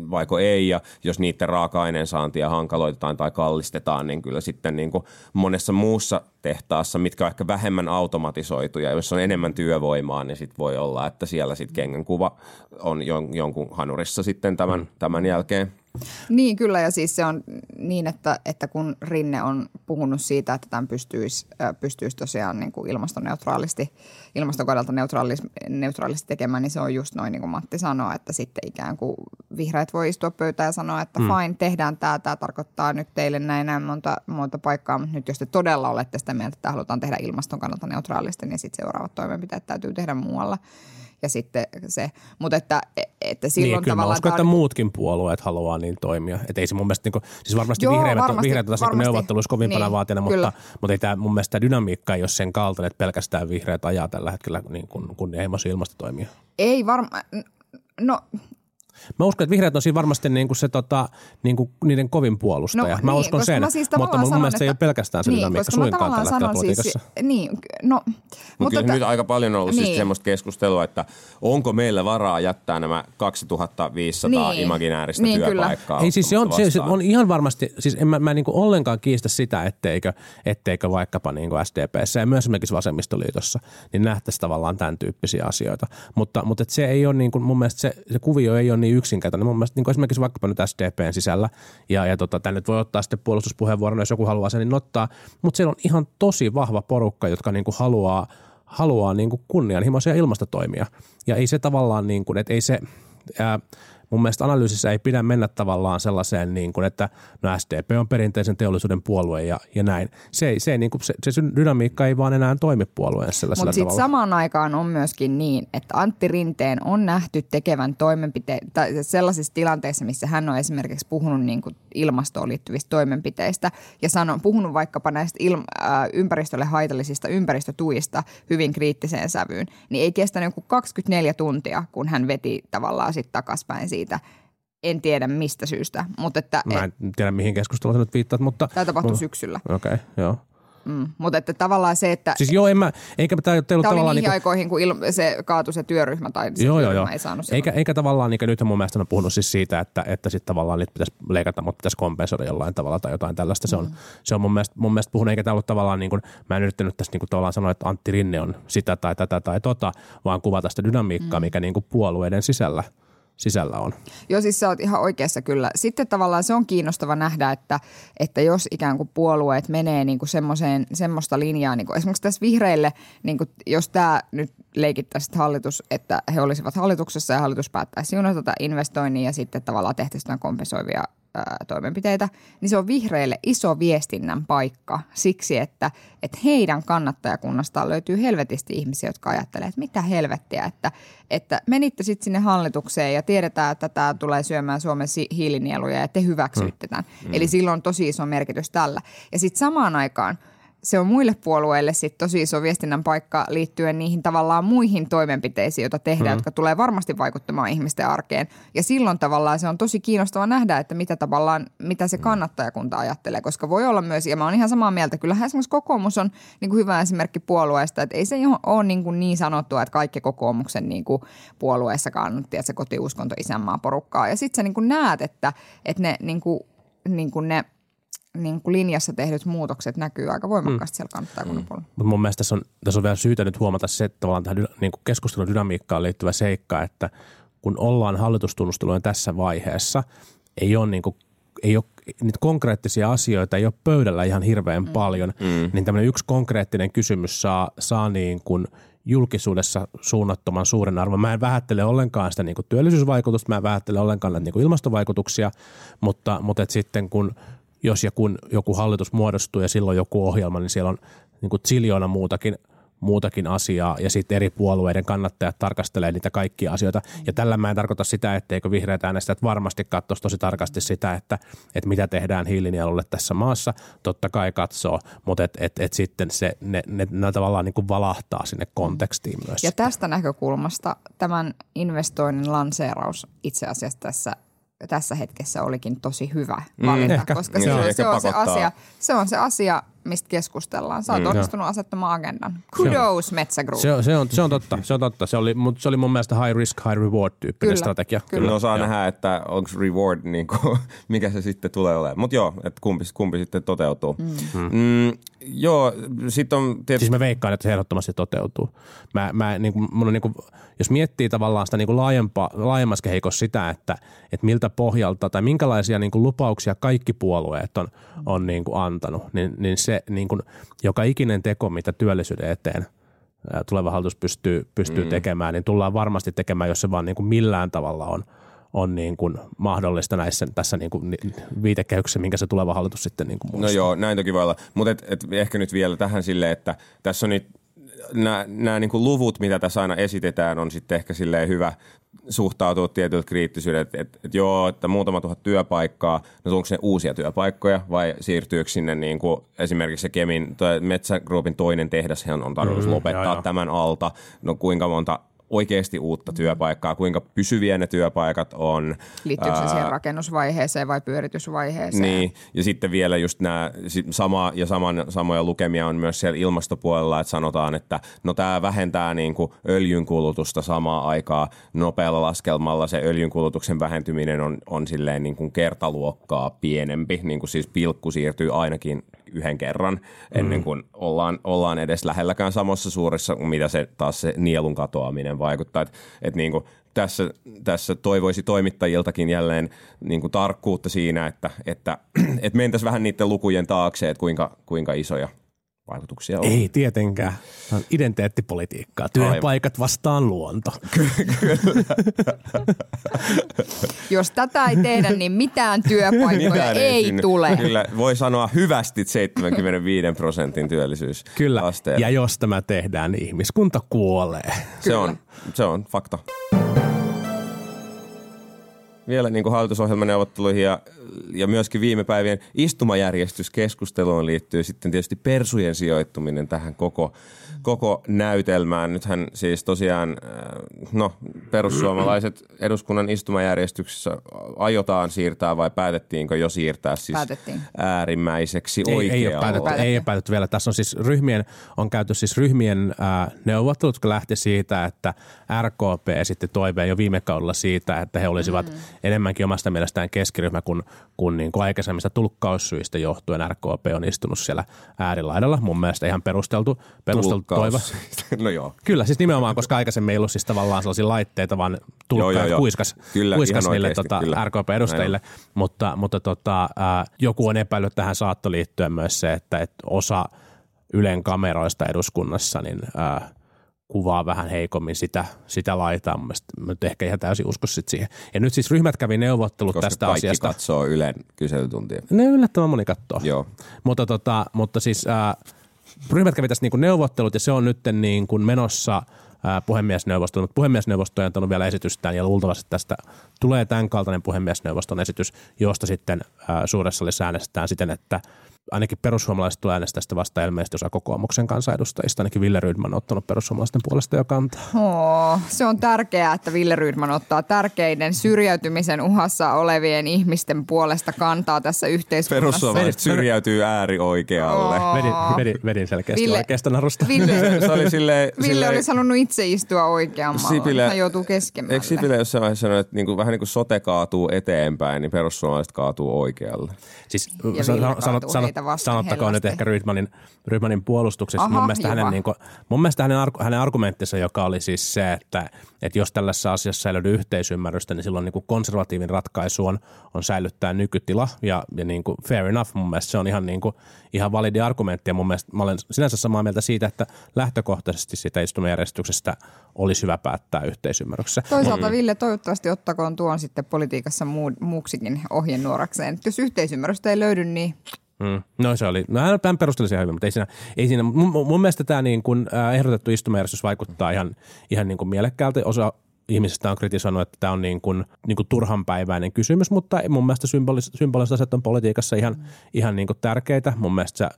Speaker 1: vaiko ei. Ja jos niiden raaka-aineen saantia hankaloitetaan tai kallistetaan, niin kyllä sitten niin kuin monessa muussa tehtaassa, mitkä on ehkä vähemmän automatisoituja, jos on enemmän työvoimaa, niin sitten voi olla, että siellä sitten kengän kuva on jonkun hanurissa sitten tämän, mm. tämän jälkeen.
Speaker 2: Niin kyllä ja siis se on niin, että, että kun Rinne on puhunut siitä, että tämän pystyisi, pystyisi tosiaan niin kuin ilmastoneutraalisti, ilmastokaudelta neutraalisti, neutraalisti tekemään, niin se on just noin niin kuin Matti sanoi, että sitten ikään kuin vihreät voi istua pöytään ja sanoa, että mm. fine, tehdään tämä, tämä tarkoittaa nyt teille näin näin monta, monta paikkaa, mutta nyt jos te todella olette sitä mieltä, että halutaan tehdä ilmaston kannalta neutraalisti, niin sitten seuraavat toimenpiteet täytyy tehdä muualla ja sitten se, mutta että, että silloin
Speaker 3: niin, kyllä tavallaan... Mä uskon, että muutkin puolueet haluaa niin toimia. Että ei se mun mielestä, niin kuin, siis varmasti Joo, vihreät, varmasti, vihreät on varmasti. neuvotteluissa kovin niin, vaatina, mutta, mutta ei tämä, mun mielestä tämä dynamiikka ei ole sen kaltainen, että pelkästään vihreät ajaa tällä hetkellä niin kuin kunnianhimoisia ilmastotoimia.
Speaker 2: Ei varmaan, no
Speaker 3: Mä uskon, että vihreät on siinä varmasti niin kuin se, tota, niin kuin niiden kovin puolustaja. No, mä niin, uskon sen, siis mutta mun sanon, mielestä että, se ei ole pelkästään se niin, dynamiikka suinkaan tällä hetkellä siis- politiikassa.
Speaker 2: Siis, niin, no,
Speaker 1: mutta, mutta kyllä nyt aika paljon on ollut siis niin. siis semmoista keskustelua, että onko meillä varaa jättää nämä 2500 niin. imaginääristä niin, työpaikkaa.
Speaker 3: Ei, siis se on, se, se on ihan varmasti, siis en mä, mä niin kuin ollenkaan kiistä sitä, etteikö, etteikö vaikkapa niin kuin SDPssä ja myös esimerkiksi Vasemmistoliitossa, niin nähtäisi tavallaan tämän tyyppisiä asioita. Mutta, mutta se ei ole niin kuin, mun mielestä se, se kuvio ei ole niin yksinkertainen. Mun mielestä niin esimerkiksi vaikkapa nyt SDPn sisällä, ja, ja tota, tänne voi ottaa sitten puolustuspuheenvuoron, jos joku haluaa sen, niin ottaa. Mutta siellä on ihan tosi vahva porukka, jotka niin kuin haluaa, haluaa niin kuin kunnianhimoisia ilmastotoimia. Ja ei se tavallaan, niin kuin, että ei se, ää, mun mielestä analyysissä ei pidä mennä tavallaan sellaiseen, niin kuin, että no SDP on perinteisen teollisuuden puolue ja, ja näin. Se, ei, se, ei, niin kuin, se, se dynamiikka ei vaan enää toimi puolueen sellaisella
Speaker 2: Mutta sitten samaan aikaan on myöskin niin, että Antti Rinteen on nähty tekevän toimenpiteitä sellaisissa tilanteissa, missä hän on esimerkiksi puhunut niin kuin ilmastoon liittyvistä toimenpiteistä ja sanon, puhunut vaikkapa näistä ilma, äh, ympäristölle haitallisista ympäristötuista hyvin kriittiseen sävyyn, niin ei kestänyt joku 24 tuntia, kun hän veti tavallaan sitten takaspäin siitä en tiedä mistä syystä. Mutta että,
Speaker 3: Mä en tiedä mihin keskusteluun nyt viittaat, mutta...
Speaker 2: Tämä tapahtui mutta, syksyllä.
Speaker 3: Okei, okay, joo.
Speaker 2: Mm, mutta että tavallaan se, että...
Speaker 3: Siis joo, en mä, eikä tämä ollut
Speaker 2: tämä
Speaker 3: tavallaan...
Speaker 2: oli niihin niin aikoihin, kun il, se kaatui se työryhmä tai se joo, joo, joo. ei saanut
Speaker 3: eikä, eikä tavallaan, niin nyt mun mielestä on puhunut siis siitä, että, että sitten tavallaan niitä pitäisi leikata, mutta pitäisi kompensoida jollain tavalla tai jotain tällaista. Se on, mm. se on mun, mielestä, mun mielestä puhunut, eikä tämä ollut tavallaan niin kuin, mä en yrittänyt tässä niin kuin tavallaan sanoa, että Antti Rinne on sitä tai tätä tai tota, vaan kuvata sitä dynamiikkaa, mm. mikä niin kuin puolueiden sisällä – sisällä on.
Speaker 2: Joo, siis sä oot ihan oikeassa kyllä. Sitten tavallaan se on kiinnostava nähdä, että, että jos ikään kuin puolueet menee niin kuin semmoista linjaa, niin kuin esimerkiksi tässä vihreille, niin kuin, jos tämä nyt leikittäisi hallitus, että he olisivat hallituksessa ja hallitus päättäisi siunata tätä investoinnin ja sitten tavallaan tehtäisiin kompensoivia ää, toimenpiteitä, niin se on vihreille iso viestinnän paikka siksi, että, että heidän kannattajakunnastaan löytyy helvetisti ihmisiä, jotka ajattelee, että mitä helvettiä, että, että menitte sitten sinne hallitukseen ja tiedetään, että tämä tulee syömään Suomen hiilinieluja ja te hyväksyitte tämän. Mm. Eli sillä on tosi iso merkitys tällä. Ja sitten samaan aikaan – se on muille puolueille sit tosi iso viestinnän paikka liittyen niihin tavallaan muihin toimenpiteisiin, joita tehdään, mm. jotka tulee varmasti vaikuttamaan ihmisten arkeen. Ja silloin tavallaan se on tosi kiinnostava nähdä, että mitä tavallaan, mitä se kannattajakunta ajattelee, koska voi olla myös, ja mä oon ihan samaa mieltä, kyllähän esimerkiksi kokoomus on niin kuin hyvä esimerkki puolueesta, että ei se ole niin, kuin niin sanottua, että kaikki kokoomuksen niin kuin puolueessa kannatti, että se kotiuskonto isänmaa porukkaa. Ja sitten sä niin kuin näet, että, että ne, niin kuin, niin kuin ne – niin kuin linjassa tehdyt muutokset näkyy aika voimakkaasti mm. siellä kannattajakunnan mm.
Speaker 3: Mutta mun mielestä tässä on, tässä on vielä syytä nyt huomata se, että tavallaan tähän niin kuin keskustelun dynamiikkaan liittyvä seikka, että kun ollaan hallitustunnustelujen tässä vaiheessa, ei ole niin kuin ei ole niitä konkreettisia asioita ei ole pöydällä ihan hirveän mm. paljon, mm. niin tämmöinen yksi konkreettinen kysymys saa, saa niin kuin julkisuudessa suunnattoman suuren arvon. Mä en vähättele ollenkaan sitä niin kuin työllisyysvaikutusta, mä en vähättele ollenkaan näitä niin kuin ilmastovaikutuksia, mutta, mutta et sitten kun jos ja kun joku hallitus muodostuu ja silloin joku ohjelma, niin siellä on niin kuin ziljoona muutakin, muutakin asiaa ja sitten eri puolueiden kannattajat tarkastelee niitä kaikkia asioita. Ja tällä mä en tarkoita sitä, etteikö vihreät äänestäjät varmasti katsoisi tosi tarkasti sitä, että, että mitä tehdään hiilinielulle tässä maassa. Totta kai katsoo, mutta et, et, et sitten se, ne, ne, ne tavallaan niin kuin valahtaa sinne kontekstiin myös.
Speaker 2: Ja tästä näkökulmasta tämän investoinnin lanseeraus itse asiassa tässä tässä hetkessä olikin tosi hyvä valinta, mm, koska se, on, se, on se, asia, se on se asia, mistä keskustellaan. Sä oot mm, onnistunut asettamaan agendan. Kudos Metsä Group.
Speaker 3: Se on, se, on, se on totta, se on totta. Se oli, mutta se oli mun mielestä high risk, high reward tyyppinen kyllä, strategia.
Speaker 1: Kyllä, kyllä. osaa nähdä, että onko reward, niin kuin, [LAUGHS] mikä se sitten tulee olemaan. Mutta joo, että kumpi, kumpi sitten toteutuu. Mm. Mm, joo, sitten on
Speaker 3: tietysti... Siis mä veikkaan, että se ehdottomasti toteutuu. Mä, mä, niin kuin, mun on, niin kuin, jos miettii tavallaan sitä niin kuin laajempa, laajemmassa kehikossa sitä, että, että miltä pohjalta tai minkälaisia niin kuin lupauksia kaikki puolueet on, on niin kuin antanut, niin, niin se niin kuin, joka ikinen teko, mitä työllisyyden eteen tuleva hallitus pystyy, pystyy mm. tekemään, niin tullaan varmasti tekemään, jos se vaan niin kuin millään tavalla on, on niin kuin mahdollista näissä, tässä niin kuin viitekehyksessä, minkä se tuleva hallitus sitten niin kuin
Speaker 1: No joo, näin toki voi olla. Mutta et, et ehkä nyt vielä tähän silleen, että tässä on nyt nämä niin luvut, mitä tässä aina esitetään, on sitten ehkä silleen hyvä suhtautua tietyllä kriittisyydellä, että, että, että joo, että muutama tuhat työpaikkaa, no onko ne uusia työpaikkoja vai siirtyykö sinne niin kuin esimerkiksi se Kemin, Metsägroupin toinen tehdas on tarkoitus mm, lopettaa joo. tämän alta, no kuinka monta oikeasti uutta työpaikkaa, kuinka pysyviä ne työpaikat on.
Speaker 2: Liittyykö se siihen rakennusvaiheeseen vai pyöritysvaiheeseen?
Speaker 1: Niin, ja sitten vielä just nämä sama, ja saman, samoja lukemia on myös siellä ilmastopuolella, että sanotaan, että no tämä vähentää niin kuin öljyn kulutusta samaa aikaa nopealla laskelmalla. Se öljyn kulutuksen vähentyminen on, on silleen niin kuin kertaluokkaa pienempi, niin kuin siis pilkku siirtyy ainakin yhden kerran ennen mm. kuin ollaan, ollaan edes lähelläkään samassa suuressa, mitä se taas se nielun katoaminen vaikuttaa. Et, et niin kuin tässä, tässä toivoisi toimittajiltakin jälleen niin kuin tarkkuutta siinä, että, että, [CLEARS THROAT] että mentäisiin vähän niiden lukujen taakse, että kuinka, kuinka isoja vaikutuksia on.
Speaker 3: Ei tietenkään. Tämä on identiteettipolitiikkaa. Työpaikat Aivan. vastaan luonto. [LAUGHS]
Speaker 2: Kyllä. Jos tätä ei tehdä, niin mitään työpaikkoja mitään ei, ei tule.
Speaker 1: Kyllä, voi sanoa hyvästi 75 prosentin työllisyys.
Speaker 3: Kyllä, ja jos tämä tehdään, niin ihmiskunta kuolee.
Speaker 1: Se on, se on fakta vielä niin kuin hallitusohjelmaneuvotteluihin ja, ja myöskin viime päivien istumajärjestyskeskusteluun liittyy sitten tietysti persujen sijoittuminen tähän koko, koko näytelmään. Nythän siis tosiaan, äh, no perussuomalaiset eduskunnan istumajärjestyksessä aiotaan siirtää vai päätettiinkö jo siirtää siis
Speaker 2: Päätettiin.
Speaker 1: äärimmäiseksi
Speaker 3: ei,
Speaker 1: oikealle?
Speaker 3: Ei, ole päätetty, ei ole päätetty vielä. Tässä on siis ryhmien, on käyty siis ryhmien äh, neuvottelut, jotka lähti siitä, että RKP esitti toiveen jo viime kaudella siitä, että he olisivat mm enemmänkin omasta mielestään keskiryhmä, kun, kun niin kuin aikaisemmista tulkkaussyistä johtuen RKP on istunut siellä äärilaidalla. Mun mielestä ihan perusteltu, perusteltu toivo.
Speaker 1: No joo.
Speaker 3: Kyllä, siis nimenomaan, koska aikaisemmin ei ollut siis tavallaan sellaisia laitteita, vaan tulkkaat kuiskas, kyllä, kuiskas niille tota, RKP-edustajille. Mutta, mutta tota, äh, joku on epäillyt, tähän saatto liittyä myös se, että, että osa Ylen kameroista eduskunnassa niin, äh, kuvaa vähän heikommin sitä, sitä laitaa. Mä nyt ehkä ihan täysin usko sit siihen. Ja nyt siis ryhmät kävi neuvottelut
Speaker 1: Koska
Speaker 3: tästä
Speaker 1: kaikki
Speaker 3: asiasta.
Speaker 1: katsoo Ylen kyselytuntia.
Speaker 3: Ne yllättävän moni kattoo.
Speaker 1: Joo.
Speaker 3: Mutta, tota, mutta siis ää, ryhmät kävi tässä niinku neuvottelut ja se on nyt niin kuin menossa ää, puhemiesneuvostoon, mutta puhemiesneuvosto on antanut vielä esitystään ja luultavasti tästä tulee tämän kaltainen puhemiesneuvoston esitys, josta sitten ää, suuressa salissa äänestetään siten, että ainakin perussuomalaiset tulee äänestää sitä vasta ilmeisesti osa kokoomuksen kansanedustajista. Ainakin Ville Rydman on ottanut perussuomalaisten puolesta jo kantaa.
Speaker 2: Oo, se on tärkeää, että Ville Rydman ottaa tärkeiden syrjäytymisen uhassa olevien ihmisten puolesta kantaa tässä yhteiskunnassa.
Speaker 1: Perussuomalaiset syrjäytyy äärioikealle.
Speaker 3: Vedin, vedin, vedin selkeästi
Speaker 2: Ville-
Speaker 3: oikeasta narusta.
Speaker 2: Ville,
Speaker 1: Se oli silleen,
Speaker 2: Ville olisi halunnut itse istua oikeammalla.
Speaker 1: Sipilä-
Speaker 2: Hän joutuu keskemmälle.
Speaker 1: Eikö Sipilä jossain vaiheessa sanonut, että niinku, vähän niin kuin sote kaatuu eteenpäin, niin perussuomalaiset kaatuu oikealle?
Speaker 3: Siis
Speaker 2: Ja
Speaker 3: sanot,
Speaker 2: heitä vastaan
Speaker 3: sanottakoon nyt ehkä Rydmanin, Rydmanin puolustuksessa.
Speaker 2: Aha,
Speaker 3: mun, mielestä hänen, niin kuin, mun mielestä hänen, hänen argumenttinsa, joka oli siis se, että, että jos tällaisessa asiassa ei löydy yhteisymmärrystä, niin silloin niin kuin konservatiivin ratkaisu on, on säilyttää nykytila. Ja, ja niin kuin fair enough, mun mielestä se on ihan, niin kuin, ihan validi argumentti. Ja mun mielestä mä olen sinänsä samaa mieltä siitä, että lähtökohtaisesti siitä istumajärjestyksestä olisi hyvä päättää yhteisymmärryksessä.
Speaker 2: Toisaalta Ville toivottavasti ottakoon tuon sitten politiikassa muu, muuksikin ohjenuorakseen. Jos yhteisymmärrystä ei löydy, niin
Speaker 3: Mm. No se oli, no hän- hän perusteli sen hyvin, mutta ei siinä, ei siinä mun, mun- mielestä tämä niin kuin, äh, ehdotettu istumajärjestys vaikuttaa ihan, ihan niin kuin mielekkäältä. Osa ihmisistä on kritisoinut, että tämä on niin kuin, niin kuin turhanpäiväinen kysymys, mutta mun mielestä symbolis, symboliset asiat on politiikassa ihan, mm. ihan niin kuin tärkeitä. Mun mielestä se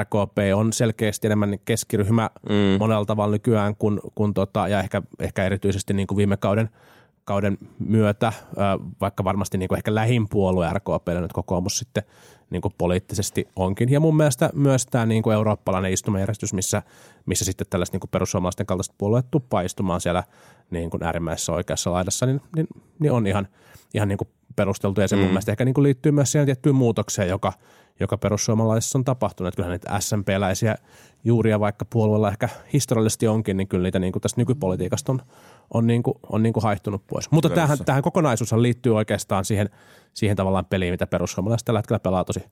Speaker 3: RKP on selkeästi enemmän keskiryhmä mm. monella tavalla nykyään, kun, kun tota, ja ehkä, ehkä erityisesti niin kuin viime kauden kauden myötä, vaikka varmasti niin kuin ehkä lähin puolue RKPlle nyt kokoomus sitten niin kuin poliittisesti onkin. Ja mun mielestä myös tämä niin kuin eurooppalainen istumajärjestys, missä, missä sitten tällaiset niin kuin perussuomalaisten kaltaiset puolueet tuppaa istumaan siellä niin kuin äärimmäisessä oikeassa laidassa, niin, niin, niin on ihan, ihan niin kuin perusteltu. Ja se mm. mun mielestä ehkä niin kuin liittyy myös siihen tiettyyn muutokseen, joka, joka perussuomalaisissa on tapahtunut. Että kyllähän niitä SMP-läisiä juuria, vaikka puolueella ehkä historiallisesti onkin, niin kyllä niitä niin kuin tästä nykypolitiikasta on, on, niin kuin, on niin kuin haihtunut pois. Mutta tähän, tähän kokonaisuushan liittyy oikeastaan siihen, siihen tavallaan peliin, mitä perussuomalaiset tällä hetkellä pelaa tosi,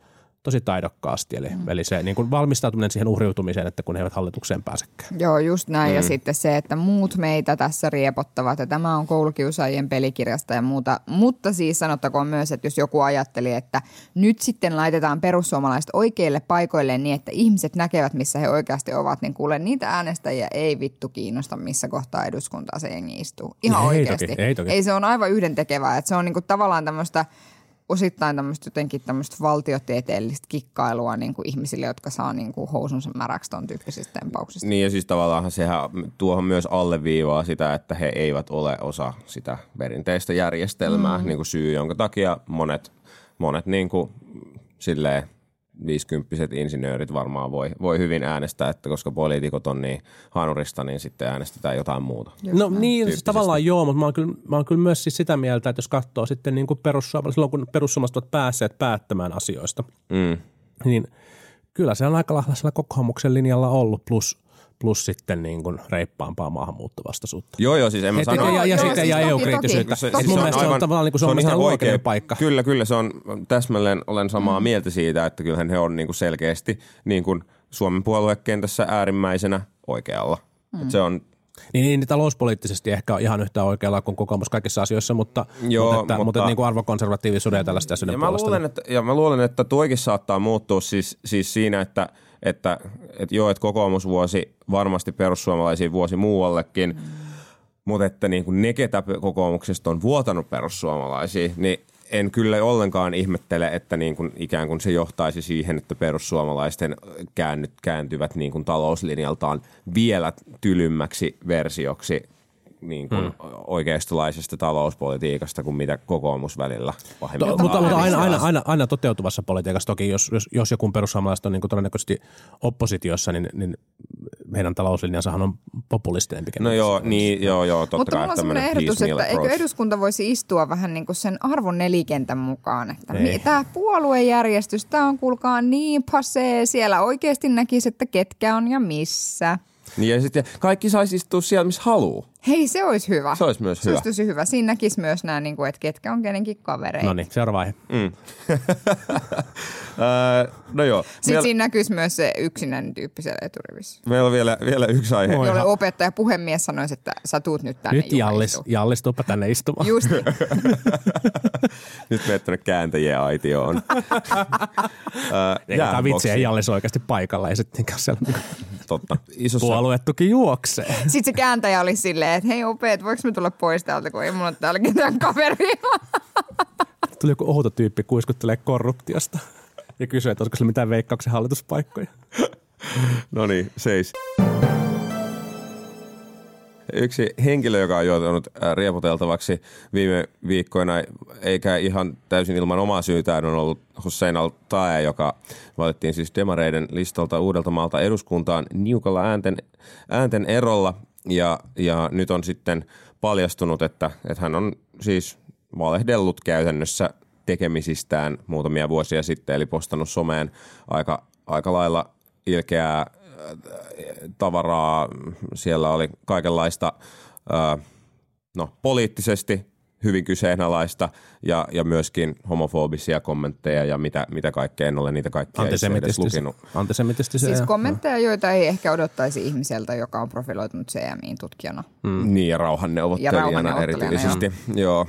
Speaker 3: tosi taidokkaasti. Eli, mm. eli se niin kuin valmistautuminen siihen uhriutumiseen, että kun he eivät hallitukseen pääsekään.
Speaker 2: Joo, just näin. Mm. Ja sitten se, että muut meitä tässä riepottavat. Ja tämä on koulukiusaajien pelikirjasta ja muuta. Mutta siis sanottakoon myös, että jos joku ajatteli, että nyt sitten laitetaan perussuomalaiset oikeille paikoille niin, että ihmiset näkevät, missä he oikeasti ovat, niin kuule, niitä äänestäjiä ei vittu kiinnosta, missä kohtaa eduskuntaa se jengi istuu. Ihan
Speaker 3: Ei
Speaker 2: oikeasti.
Speaker 3: toki, ei toki.
Speaker 2: ei se on aivan yhdentekevää. Että se on niinku tavallaan tämmöistä osittain tämmöistä jotenkin tämmöistä valtiotieteellistä kikkailua niin kuin ihmisille, jotka saa niin kuin housunsa märäksi ton tyyppisistä tempauksista.
Speaker 1: Niin ja siis tavallaan sehän tuohon myös alleviivaa sitä, että he eivät ole osa sitä perinteistä järjestelmää, mm. niin kuin syy, jonka takia monet, monet niin kuin, silleen, viisikymppiset insinöörit varmaan voi, voi hyvin äänestää, että koska poliitikot on niin hanurista, niin sitten äänestetään jotain muuta.
Speaker 3: No niin, siis tavallaan joo, mutta mä oon, kyllä, mä oon kyllä myös siis sitä mieltä, että jos katsoo sitten niin kuin perussuomalaiset, silloin kun perussuomalaiset ovat päässeet päättämään asioista,
Speaker 1: Mm.
Speaker 3: niin kyllä se on aika lailla siellä kokoomuksen linjalla ollut, plus, plus sitten niin kuin reippaampaa maahanmuuttovastaisuutta.
Speaker 1: Joo, joo, siis en mä
Speaker 3: Et-
Speaker 1: sano.
Speaker 3: ja, ja, sitten
Speaker 2: siis
Speaker 3: ja EU-kriittisyyttä.
Speaker 2: toki. Toki
Speaker 3: mun
Speaker 2: se on
Speaker 3: mielestä se on tavallaan niin kuin, se on,
Speaker 1: ihan
Speaker 3: ihan
Speaker 1: oikea
Speaker 3: paikka.
Speaker 1: Kyllä, kyllä se on täsmälleen, olen samaa mm. mieltä siitä, että kyllähän he on niin kuin selkeästi niin kuin Suomen puoluekentässä äärimmäisenä oikealla. Mm. Et se on
Speaker 3: Niin, niin talouspoliittisesti ehkä on ihan yhtä oikealla kuin kokoomus kaikissa asioissa, mutta,
Speaker 1: Joo,
Speaker 3: mutta, että,
Speaker 1: mutta-
Speaker 3: mutta, niin kuin arvokonservatiivisuuden ja tällaisten asioiden
Speaker 1: Ja mä,
Speaker 3: puolesta.
Speaker 1: luulen, että, ja mä luulen, että tuokin saattaa muuttua siis, siis siinä, että, että, että joo, että kokoomusvuosi varmasti perussuomalaisiin vuosi muuallekin, mm. mutta että niin kuin ne, ketä kokoomuksesta on vuotanut perussuomalaisiin, niin en kyllä ollenkaan ihmettele, että niin kuin ikään kuin se johtaisi siihen, että perussuomalaisten käännyt, kääntyvät niin kuin talouslinjaltaan vielä tylymmäksi versioksi niin kuin mm. oikeistolaisesta talouspolitiikasta kuin mitä kokoomus välillä
Speaker 3: To, mutta, mutta aina,
Speaker 1: on.
Speaker 3: aina, aina, aina toteutuvassa politiikassa toki, jos, jos, jos joku perussuomalaiset on niin kuin todennäköisesti oppositiossa, niin, niin heidän talouslinjansahan on populistinen pikemmin.
Speaker 1: No joo, niin, joo, joo, totta
Speaker 2: Mutta
Speaker 1: kai
Speaker 2: mulla on ehdotus, että eikö eduskunta voisi istua vähän niin kuin sen arvon nelikentän mukaan. Että
Speaker 3: Ei.
Speaker 2: tämä puoluejärjestys, tämä on kuulkaa niin pasee. Siellä oikeasti näkisi, että ketkä on ja missä.
Speaker 1: Niin ja sitten kaikki saisi istua siellä, missä haluaa.
Speaker 2: Hei, se olisi hyvä.
Speaker 1: Se olisi myös
Speaker 2: se
Speaker 1: hyvä.
Speaker 2: olisi tosi hyvä. Siinä näkisi myös nämä, niin kuin, että ketkä on kenenkin kavereita.
Speaker 3: No niin, seuraava aihe. [LAUGHS]
Speaker 1: Öö, no joo.
Speaker 2: Sitten
Speaker 1: Meillä,
Speaker 2: siinä näkyisi myös se yksinäinen tyyppi siellä eturivissä.
Speaker 1: meillä on vielä, vielä yksi aihe.
Speaker 2: Jolle opettaja puhemies sanoisi, että sä tuut nyt tänne
Speaker 3: Nyt Jallis. Jallis tuuppa tänne istumaan.
Speaker 2: Just niin. [LAUGHS]
Speaker 1: Nyt menet tuonne kääntäjien aitioon. öö, [LAUGHS]
Speaker 3: Ei tämä vitsi, ei Jallis oikeasti paikalla. Ei sittenkään siellä
Speaker 1: Totta. Isossa,
Speaker 3: puoluetuki juoksee.
Speaker 2: Sitten se kääntäjä oli silleen, että hei opet, voiko me tulla pois täältä, kun ei mulla ole täällä ketään kaveria.
Speaker 3: Tuli joku outo tyyppi kuiskuttelee korruptiosta ja kysyi, että olisiko sillä mitään veikkauksen hallituspaikkoja.
Speaker 1: No niin, seis. Yksi henkilö, joka on joutunut äh, riepoteltavaksi viime viikkoina, eikä ihan täysin ilman omaa syytään, on ollut Hussein al-Tae, joka valittiin siis demareiden listalta Uudeltamaalta eduskuntaan niukalla äänten, äänten erolla. Ja, ja nyt on sitten paljastunut, että, että hän on siis valehdellut käytännössä tekemisistään muutamia vuosia sitten, eli postannut someen aika, aika lailla ilkeää tavaraa. Siellä oli kaikenlaista no, poliittisesti hyvin kyseenalaista ja, ja myöskin homofobisia kommentteja ja mitä, mitä kaikkea. En ole niitä kaikkia itse edes lukenut.
Speaker 3: Antisemitistisiä.
Speaker 2: Siis
Speaker 3: ja-
Speaker 2: kommentteja, joita ei ehkä odottaisi ihmiseltä, joka on profiloitunut CMIin tutkijana.
Speaker 1: Mm. Niin ja rauhanneuvottelijana,
Speaker 2: Ja rauhanneuvottelijana,
Speaker 1: erityisesti. Joo.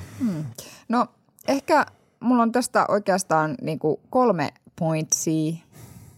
Speaker 2: No ehkä mulla on tästä oikeastaan niin kuin kolme pointsia,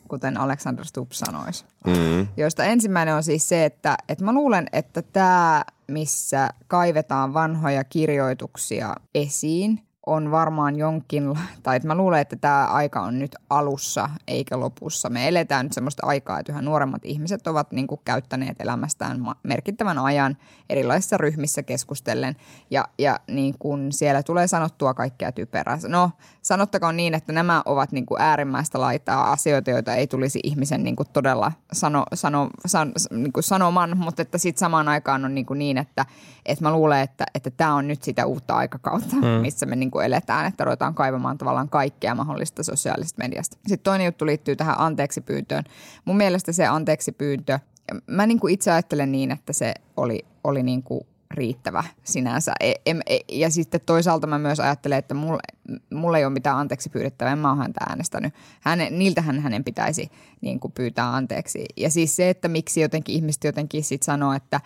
Speaker 2: kuten Alexander Stubb sanoisi. Mm. Joista ensimmäinen on siis se, että, että mä luulen, että tämä, missä kaivetaan vanhoja kirjoituksia esiin, on varmaan jonkin, tai että mä luulen, että tämä aika on nyt alussa eikä lopussa. Me eletään nyt semmoista aikaa, että yhä nuoremmat ihmiset ovat niin kuin käyttäneet elämästään merkittävän ajan erilaisissa ryhmissä keskustellen. Ja, ja niin kuin siellä tulee sanottua kaikkea typerää. No sanottakoon niin, että nämä ovat niin kuin äärimmäistä laitaa asioita, joita ei tulisi ihmisen niin kuin todella sano, sano, san, niin kuin sanoman, mutta että sitten samaan aikaan on niin, kuin niin että, että mä luulen, että, että tämä on nyt sitä uutta aikakautta, mm. missä me niin kuin eletään, että ruvetaan kaivamaan tavallaan kaikkea mahdollista sosiaalisesta mediasta. Sitten toinen juttu liittyy tähän anteeksi pyyntöön. Mun mielestä se anteeksi pyyntö, mä niin kuin itse ajattelen niin, että se oli, oli niin kuin riittävä sinänsä. E, e, ja sitten toisaalta mä myös ajattelen, että mulla, mulla ei ole mitään anteeksi pyydettävää, en mä oon häntä äänestänyt. Häne, niiltähän hänen pitäisi niin kuin pyytää anteeksi. Ja siis se, että miksi jotenkin ihmiset jotenkin sit sanoo, että,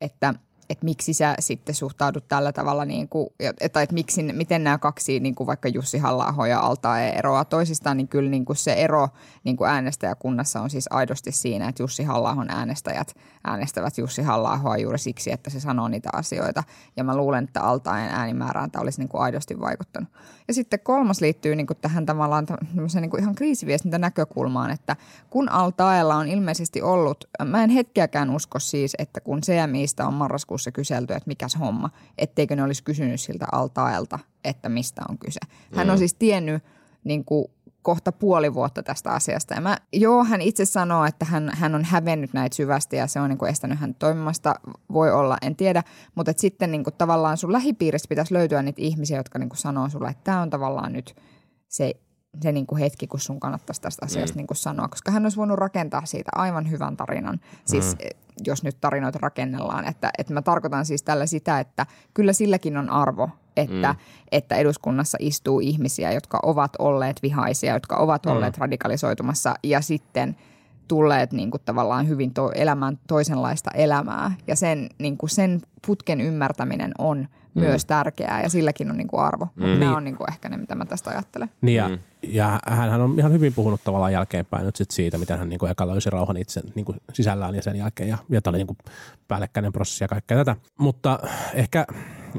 Speaker 2: että että miksi sä sitten suhtaudut tällä tavalla, niin kuin, tai että miksi, miten nämä kaksi, niin kuin vaikka Jussi halla ja Altae eroaa toisistaan, niin kyllä niin kuin se ero niin kuin äänestäjäkunnassa on siis aidosti siinä, että Jussi halla äänestäjät äänestävät Jussi halla juuri siksi, että se sanoo niitä asioita. Ja mä luulen, että Altaen äänimäärään tämä olisi niin kuin aidosti vaikuttanut. Ja sitten kolmas liittyy niin kuin tähän tavallaan niin kuin ihan kriisiviestintä näkökulmaan, että kun Altaella on ilmeisesti ollut, mä en hetkeäkään usko siis, että kun CMIstä on marraskuussa kyselty, että mikäs homma, etteikö ne olisi kysynyt siltä Altaelta, että mistä on kyse. Hän on siis tiennyt niin kuin kohta puoli vuotta tästä asiasta. Ja mä, joo, hän itse sanoo, että hän, hän on hävennyt näitä syvästi ja se on niin kuin estänyt hän toimimasta. Voi olla, en tiedä. Mutta et sitten niin kuin tavallaan sun lähipiiristä pitäisi löytyä niitä ihmisiä, jotka niin kuin sanoo sulle, että tämä on tavallaan nyt se, se niin kuin hetki, kun sun kannattaisi tästä asiasta mm. niin kuin sanoa. Koska hän olisi voinut rakentaa siitä aivan hyvän tarinan. Siis mm. jos nyt tarinoita rakennellaan. Että, että mä tarkoitan siis tällä sitä, että kyllä silläkin on arvo, että, mm. että eduskunnassa istuu ihmisiä, jotka ovat olleet vihaisia, jotka ovat olleet mm. radikalisoitumassa ja sitten tulleet niin kuin tavallaan hyvin to- elämään toisenlaista elämää. Ja sen, niin kuin sen putken ymmärtäminen on mm. myös tärkeää ja silläkin on niin kuin arvo. Mm. Mutta nämä on niin kuin ehkä ne, mitä mä tästä ajattelen.
Speaker 3: Niin ja, mm. ja hän, hän on ihan hyvin puhunut tavallaan jälkeenpäin nyt sit siitä, miten hän niin kuin eka löysi rauhan itse niin kuin sisällään ja sen jälkeen. Ja, ja tämä oli niin kuin päällekkäinen prosessi ja kaikkea tätä. Mutta ehkä,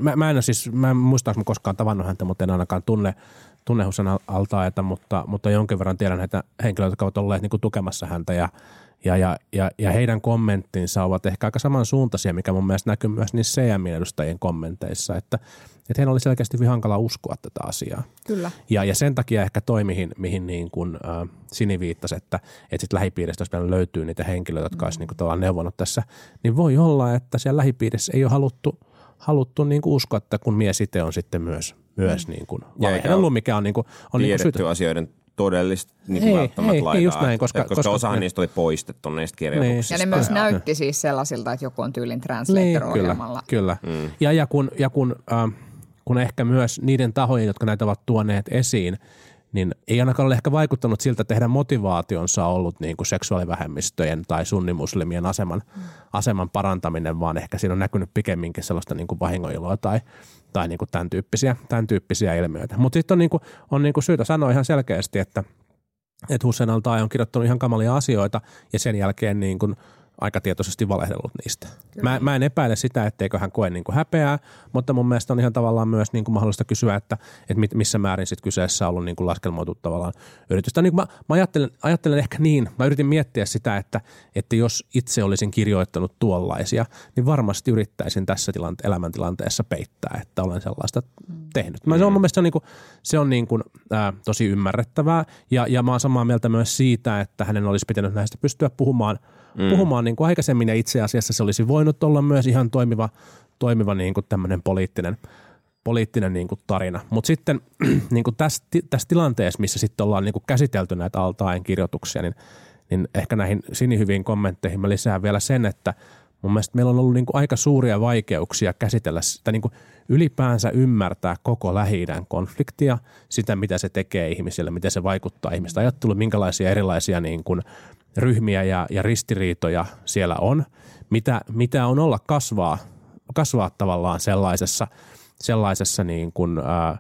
Speaker 3: mä, mä en ole siis, mä en muista, mä koskaan tavannut häntä, mutta en ainakaan tunne, tunne Hussein Altaeta, mutta, mutta jonkin verran tiedän näitä henkilöitä, jotka ovat olleet niin kuin tukemassa häntä ja ja, ja, ja, ja heidän kommenttinsa ovat ehkä aika samansuuntaisia, mikä mun mielestä näkyy myös niissä CM-edustajien kommenteissa, että, että heillä oli selkeästi hyvin hankala uskoa tätä asiaa.
Speaker 2: Kyllä.
Speaker 3: Ja, ja sen takia ehkä toi, mihin, mihin niin kuin, äh, Sini viittasi, että, että sit lähipiiristä jos löytyy niitä henkilöitä, jotka mm. olisi niin kuin, neuvonut tässä, niin voi olla, että siellä lähipiirissä ei ole haluttu, haluttu niin kuin uskoa, että kun mies itse on sitten myös, myös mm. niin kuin valehdellut, mikä on, niin kuin, on niin kuin syytä.
Speaker 1: asioiden todellista niin
Speaker 3: Ei,
Speaker 1: välttämättä
Speaker 3: ei, ei
Speaker 1: laitaa.
Speaker 3: just näin, koska-
Speaker 1: Et koska
Speaker 3: koska-
Speaker 1: osahan niistä oli poistettu niistä
Speaker 2: Ja
Speaker 1: kirjoituksista.
Speaker 2: ne myös
Speaker 3: Joo.
Speaker 2: näytti siis sellaisilta, että joku on tyylin
Speaker 3: Niin,
Speaker 2: translator-ohjelmalla.
Speaker 3: kyllä, kyllä. Mm. Ja, ja, kun, ja kun, äh, kun ehkä myös niiden tahojen, jotka näitä ovat tuoneet esiin, niin ei ainakaan ole ehkä vaikuttanut siltä, että heidän motivaationsa on ollut niin kuin seksuaalivähemmistöjen tai sunnimuslimien aseman, aseman parantaminen, vaan ehkä siinä on näkynyt pikemminkin sellaista niin kuin vahingoiloa tai, tai niin kuin tämän, tyyppisiä, tämän tyyppisiä ilmiöitä. Mutta sitten on, niin kuin, on niin kuin syytä sanoa ihan selkeästi, että, että Hussein al on kirjoittanut ihan kamalia asioita ja sen jälkeen niin kuin aika tietoisesti valehdellut niistä. Mä, mä en epäile sitä, etteikö hän koe niin kuin häpeää, mutta mun mielestä on ihan tavallaan myös niin kuin mahdollista kysyä, että, että mit- missä määrin sit kyseessä on ollut niin kuin laskelmoitu tavallaan yritystä. Niin kuin mä, mä ajattelen, ajattelen ehkä niin, mä yritin miettiä sitä, että, että jos itse olisin kirjoittanut tuollaisia, niin varmasti yrittäisin tässä tilante- elämäntilanteessa peittää, että olen sellaista tehnyt. Mä, se on mun mielestä se on, niin kuin, se on niin kuin, ää, tosi ymmärrettävää ja, ja mä oon samaa mieltä myös siitä, että hänen olisi pitänyt näistä pystyä puhumaan, mm. puhumaan niin kuin aikaisemmin ja itse asiassa se olisi voinut olla myös ihan toimiva, toimiva niin kuin tämmöinen poliittinen, poliittinen niin kuin tarina. Mutta sitten [CLEARS THROAT] niin kuin tässä, tässä tilanteessa, missä sitten ollaan niin kuin käsitelty näitä altaen kirjoituksia, niin, niin ehkä näihin sinihyviin kommentteihin mä lisään vielä sen, että mun mielestä meillä on ollut niin kuin aika suuria vaikeuksia käsitellä sitä niin kuin ylipäänsä ymmärtää koko lähi konfliktia, sitä mitä se tekee ihmisille, miten se vaikuttaa ihmistä ajatteluun, minkälaisia erilaisia niin kuin ryhmiä ja, ja ristiriitoja siellä on, mitä, mitä on olla kasvaa, kasvaa tavallaan sellaisessa, sellaisessa niin kuin, ää,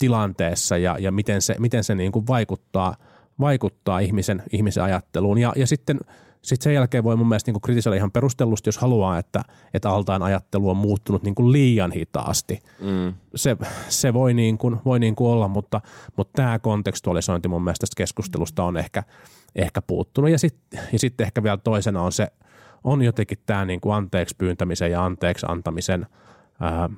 Speaker 3: tilanteessa ja, ja miten se, miten se niin kuin vaikuttaa, vaikuttaa ihmisen, ihmisen ajatteluun. Ja, ja sitten sit sen jälkeen voi mun mielestä niin kritisoida ihan perustellusti, jos haluaa, että, että altaan ajattelu on muuttunut niin kuin liian hitaasti. Mm. Se, se voi, niin kuin, voi niin kuin olla, mutta, mutta tämä kontekstualisointi mun mielestä tästä keskustelusta on ehkä, ehkä puuttunut. Ja sitten ja sit ehkä vielä toisena on se, on jotenkin tämä niin kuin anteeksi pyyntämisen ja anteeksi antamisen ää,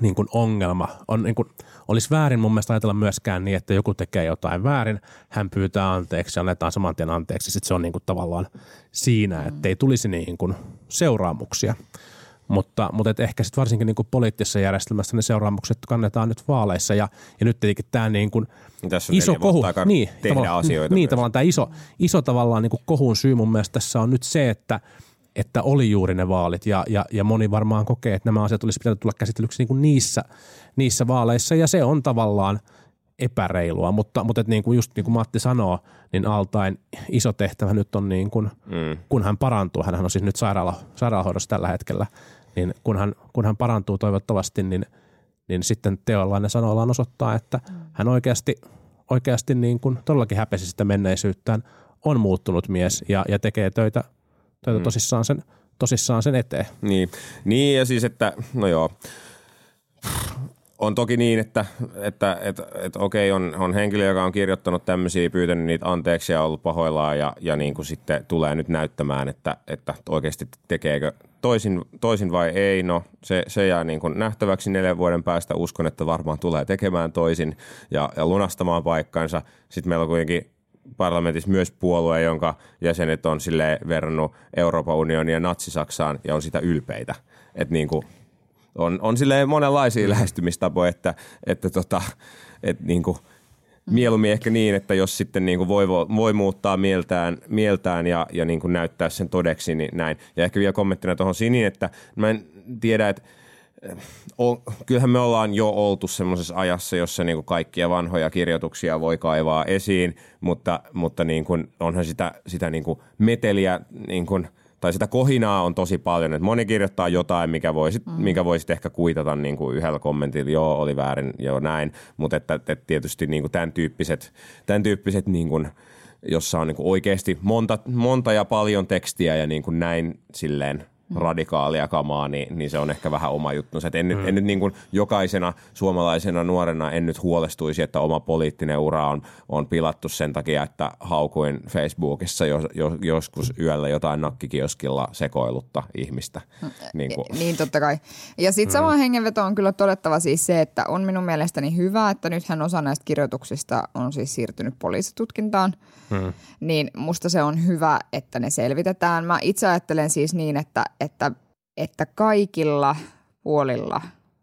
Speaker 3: niin kuin ongelma. On, niin kuin, olisi väärin mun mielestä ajatella myöskään niin, että joku tekee jotain väärin, hän pyytää anteeksi ja annetaan saman tien anteeksi. Sitten se on niin kuin tavallaan siinä, että ei tulisi niin kuin seuraamuksia. Mutta, mutta et ehkä sitten varsinkin niin kuin poliittisessa järjestelmässä ne seuraamukset kannetaan nyt vaaleissa ja, ja nyt tietenkin tämä niin kuin
Speaker 1: Tässä on
Speaker 3: iso kohu, niin,
Speaker 1: tehdä
Speaker 3: tavallaan-
Speaker 1: asioita
Speaker 3: Niin,
Speaker 1: myös.
Speaker 3: tavallaan tämä iso, iso tavallaan niin kuin kohun syy mun mielestä tässä on nyt se, että, että oli juuri ne vaalit. Ja, ja, ja moni varmaan kokee, että nämä asiat olisi pitänyt tulla käsitellyksi niin kuin niissä, niissä vaaleissa. Ja se on tavallaan epäreilua, mutta, mutta että niin kuin just niin kuin Matti sanoo, niin altain iso tehtävä nyt on niin kuin, mm. kun hän parantuu, hän on siis nyt sairaala, sairaalahoidossa tällä hetkellä, niin kun hän, kun hän parantuu toivottavasti, niin, niin sitten teollaan ja sanoillaan osoittaa, että hän oikeasti, oikeasti niin kuin todellakin häpesi sitä menneisyyttään, on muuttunut mies ja, ja tekee töitä, töitä mm. tosissaan, sen, tosissaan sen eteen.
Speaker 1: Niin. niin, ja siis, että no joo, on toki niin, että, että, että, että okei, on, on henkilö, joka on kirjoittanut tämmöisiä, pyytänyt niitä anteeksi ja ollut pahoillaan ja, ja niin kuin sitten tulee nyt näyttämään, että, että oikeasti tekeekö toisin, toisin vai ei. No se, se jää niin kuin nähtäväksi neljän vuoden päästä. Uskon, että varmaan tulee tekemään toisin ja, ja lunastamaan paikkansa. Sitten meillä on kuitenkin parlamentissa myös puolue, jonka jäsenet on sille verrannut Euroopan unionia Natsi-Saksaan ja on sitä ylpeitä. Että niin kuin on, on silleen monenlaisia lähestymistapoja, että, että tota, että niin kuin, mieluummin ehkä niin, että jos sitten niin kuin voi, voi muuttaa mieltään, mieltään ja, ja niin kuin näyttää sen todeksi, niin näin. Ja ehkä vielä kommenttina tuohon Siniin, että mä en tiedä, että o, kyllähän me ollaan jo oltu semmoisessa ajassa, jossa niin kuin kaikkia vanhoja kirjoituksia voi kaivaa esiin, mutta, mutta niin kuin onhan sitä, sitä niin kuin meteliä niin kuin – tai sitä kohinaa on tosi paljon, että moni kirjoittaa jotain, mikä voisit, mm. mikä voisit ehkä kuitata niin kuin yhdellä kommentilla, joo, oli väärin, joo, näin, mutta että, että tietysti niin kuin tämän tyyppiset, tämän tyyppiset niin kuin, jossa on niin kuin oikeasti monta, monta ja paljon tekstiä ja niin kuin näin silleen radikaalia kamaa, niin, niin se on ehkä vähän oma juttu. En, nyt, en nyt niin kuin jokaisena suomalaisena nuorena en nyt huolestuisi, että oma poliittinen ura on, on pilattu sen takia, että haukuin Facebookissa jos, jos, joskus yöllä jotain nakkikioskilla sekoilutta ihmistä. Niin, kuin.
Speaker 2: Niin totta kai. Ja sitten sama hengenveto on kyllä todettava siis se, että on minun mielestäni hyvä, että nythän osa näistä kirjoituksista on siis siirtynyt poliisitutkintaan. Hmm. Niin musta se on hyvä, että ne selvitetään. Mä itse ajattelen siis niin, että, että, että kaikilla puolilla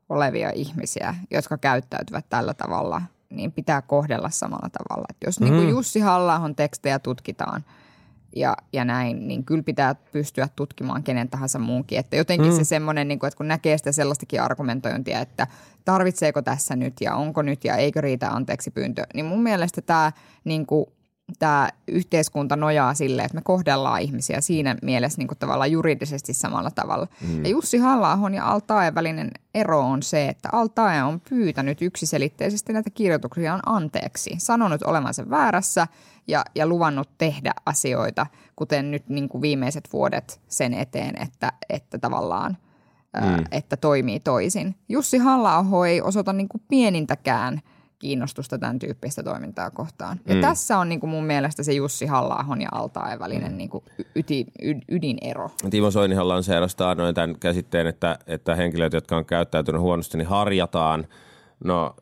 Speaker 2: olevia ihmisiä, jotka käyttäytyvät tällä tavalla niin pitää kohdella samalla tavalla. Et jos niin kuin Jussi halla tekstejä tutkitaan ja, ja näin, niin kyllä pitää pystyä tutkimaan kenen tahansa muunkin. Että jotenkin mm. se semmoinen, niin kuin, että kun näkee sitä sellaistakin argumentointia, että tarvitseeko tässä nyt ja onko nyt ja eikö riitä anteeksi pyyntö, niin mun mielestä tämä niin kuin, tämä yhteiskunta nojaa sille, että me kohdellaan ihmisiä siinä mielessä niin kuin tavallaan juridisesti samalla tavalla. Mm. Ja Jussi halla ja Altaen välinen ero on se, että Altae on pyytänyt yksiselitteisesti näitä kirjoituksia anteeksi, sanonut olevansa väärässä ja, ja luvannut tehdä asioita, kuten nyt niin kuin viimeiset vuodet sen eteen, että, että tavallaan mm. että toimii toisin. Jussi halla ei osoita niin kuin pienintäkään – kiinnostusta tämän tyyppistä toimintaa kohtaan. Ja mm. tässä on niin kuin mun mielestä se Jussi halla ja Altaen välinen mm. niin kuin yti, y, ydinero.
Speaker 1: Timo Soinihan lanseerasi noin tämän käsitteen, että, että henkilöt, jotka on käyttäytynyt huonosti, niin harjataan. No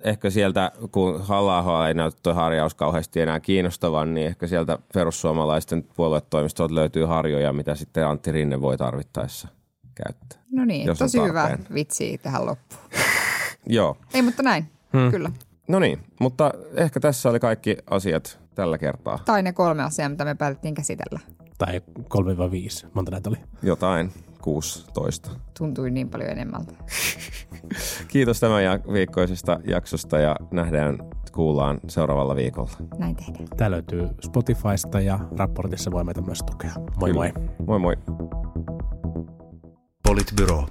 Speaker 1: ehkä sieltä, kun halla ei näytä tuo harjaus kauheasti enää kiinnostavan, niin ehkä sieltä perussuomalaisten puoluetoimistolta löytyy harjoja, mitä sitten Antti Rinne voi tarvittaessa käyttää.
Speaker 2: No niin, tosi hyvä vitsi tähän loppuun. [LAUGHS]
Speaker 1: Joo.
Speaker 2: Ei, mutta näin. Hmm. Kyllä.
Speaker 1: No niin, mutta ehkä tässä oli kaikki asiat tällä kertaa.
Speaker 2: Tai ne kolme asiaa, mitä me päätettiin käsitellä.
Speaker 3: Tai 3-5. Monta näitä oli?
Speaker 1: Jotain. 16.
Speaker 2: Tuntui niin paljon enemmältä. [LAUGHS]
Speaker 1: Kiitos tämän viikkoisesta jaksosta ja nähdään, kuullaan seuraavalla viikolla.
Speaker 2: Näin tehdään.
Speaker 3: Tämä löytyy Spotifysta ja raportissa voi meitä myös tukea. Moi Kyllä. moi.
Speaker 1: Moi moi.
Speaker 4: Politbyro.